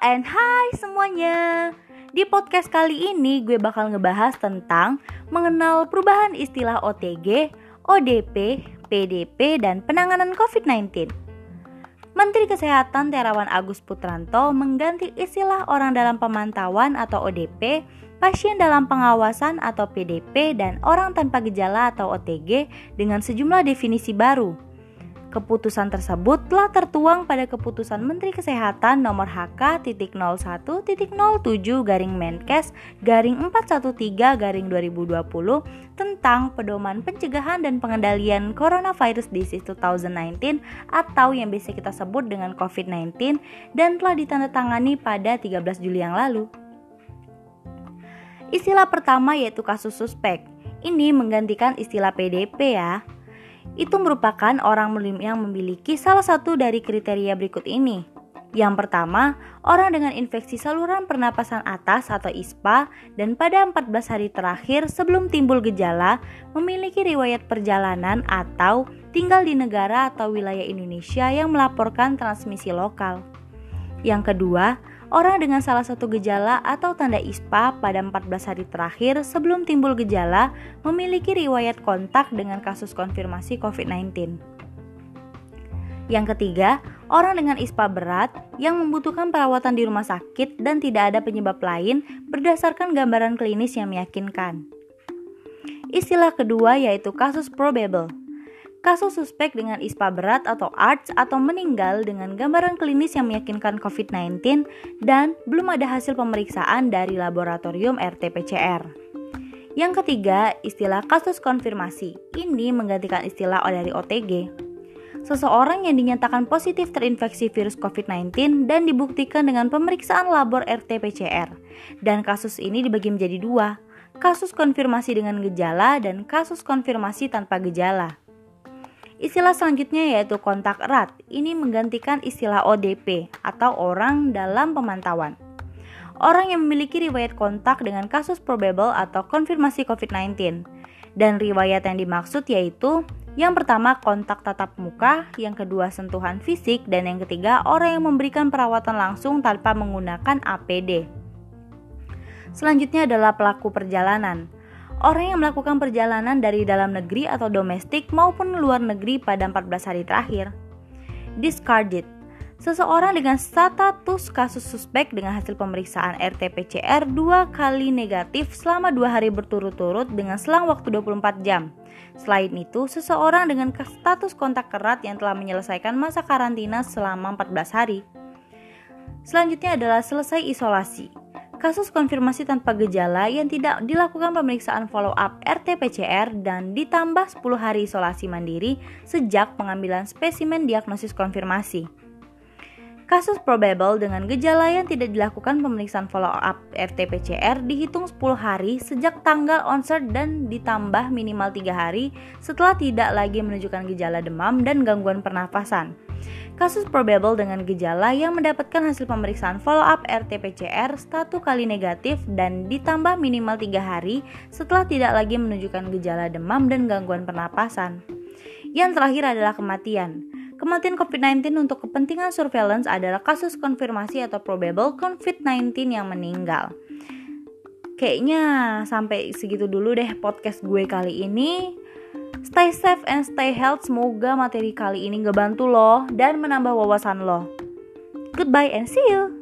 and hi semuanya. Di podcast kali ini gue bakal ngebahas tentang mengenal perubahan istilah OTG, ODP, PDP, dan penanganan COVID-19. Menteri Kesehatan Terawan Agus Putranto mengganti istilah orang dalam pemantauan atau ODP, pasien dalam pengawasan atau PDP, dan orang tanpa gejala atau OTG dengan sejumlah definisi baru. Keputusan tersebut telah tertuang pada keputusan Menteri Kesehatan nomor HK.01.07 garing Menkes garing 413 garing 2020 tentang pedoman pencegahan dan pengendalian coronavirus disease 2019 atau yang biasa kita sebut dengan COVID-19 dan telah ditandatangani pada 13 Juli yang lalu. Istilah pertama yaitu kasus suspek. Ini menggantikan istilah PDP ya itu merupakan orang yang memiliki salah satu dari kriteria berikut ini. Yang pertama, orang dengan infeksi saluran pernapasan atas atau ISPA dan pada 14 hari terakhir sebelum timbul gejala memiliki riwayat perjalanan atau tinggal di negara atau wilayah Indonesia yang melaporkan transmisi lokal. Yang kedua, orang dengan salah satu gejala atau tanda ISPA pada 14 hari terakhir sebelum timbul gejala memiliki riwayat kontak dengan kasus konfirmasi COVID-19. Yang ketiga, orang dengan ISPA berat yang membutuhkan perawatan di rumah sakit dan tidak ada penyebab lain berdasarkan gambaran klinis yang meyakinkan. Istilah kedua yaitu kasus probable kasus suspek dengan ISPA berat atau ARDS atau meninggal dengan gambaran klinis yang meyakinkan COVID-19 dan belum ada hasil pemeriksaan dari laboratorium RT-PCR. Yang ketiga, istilah kasus konfirmasi. Ini menggantikan istilah dari OTG. Seseorang yang dinyatakan positif terinfeksi virus COVID-19 dan dibuktikan dengan pemeriksaan labor RT-PCR. Dan kasus ini dibagi menjadi dua, kasus konfirmasi dengan gejala dan kasus konfirmasi tanpa gejala. Istilah selanjutnya yaitu kontak erat. Ini menggantikan istilah ODP atau orang dalam pemantauan. Orang yang memiliki riwayat kontak dengan kasus probable atau konfirmasi COVID-19. Dan riwayat yang dimaksud yaitu yang pertama kontak tatap muka, yang kedua sentuhan fisik, dan yang ketiga orang yang memberikan perawatan langsung tanpa menggunakan APD. Selanjutnya adalah pelaku perjalanan orang yang melakukan perjalanan dari dalam negeri atau domestik maupun luar negeri pada 14 hari terakhir. Discarded Seseorang dengan status kasus suspek dengan hasil pemeriksaan RT-PCR dua kali negatif selama dua hari berturut-turut dengan selang waktu 24 jam. Selain itu, seseorang dengan status kontak erat yang telah menyelesaikan masa karantina selama 14 hari. Selanjutnya adalah selesai isolasi kasus konfirmasi tanpa gejala yang tidak dilakukan pemeriksaan follow up RT-PCR dan ditambah 10 hari isolasi mandiri sejak pengambilan spesimen diagnosis konfirmasi. Kasus probable dengan gejala yang tidak dilakukan pemeriksaan follow up RT-PCR dihitung 10 hari sejak tanggal onset dan ditambah minimal 3 hari setelah tidak lagi menunjukkan gejala demam dan gangguan pernafasan kasus probable dengan gejala yang mendapatkan hasil pemeriksaan follow-up RT-PCR satu kali negatif dan ditambah minimal 3 hari setelah tidak lagi menunjukkan gejala demam dan gangguan pernapasan. Yang terakhir adalah kematian. Kematian COVID-19 untuk kepentingan surveillance adalah kasus konfirmasi atau probable COVID-19 yang meninggal. Kayaknya sampai segitu dulu deh podcast gue kali ini. Stay safe and stay healthy. Semoga materi kali ini ngebantu lo dan menambah wawasan lo. Goodbye and see you.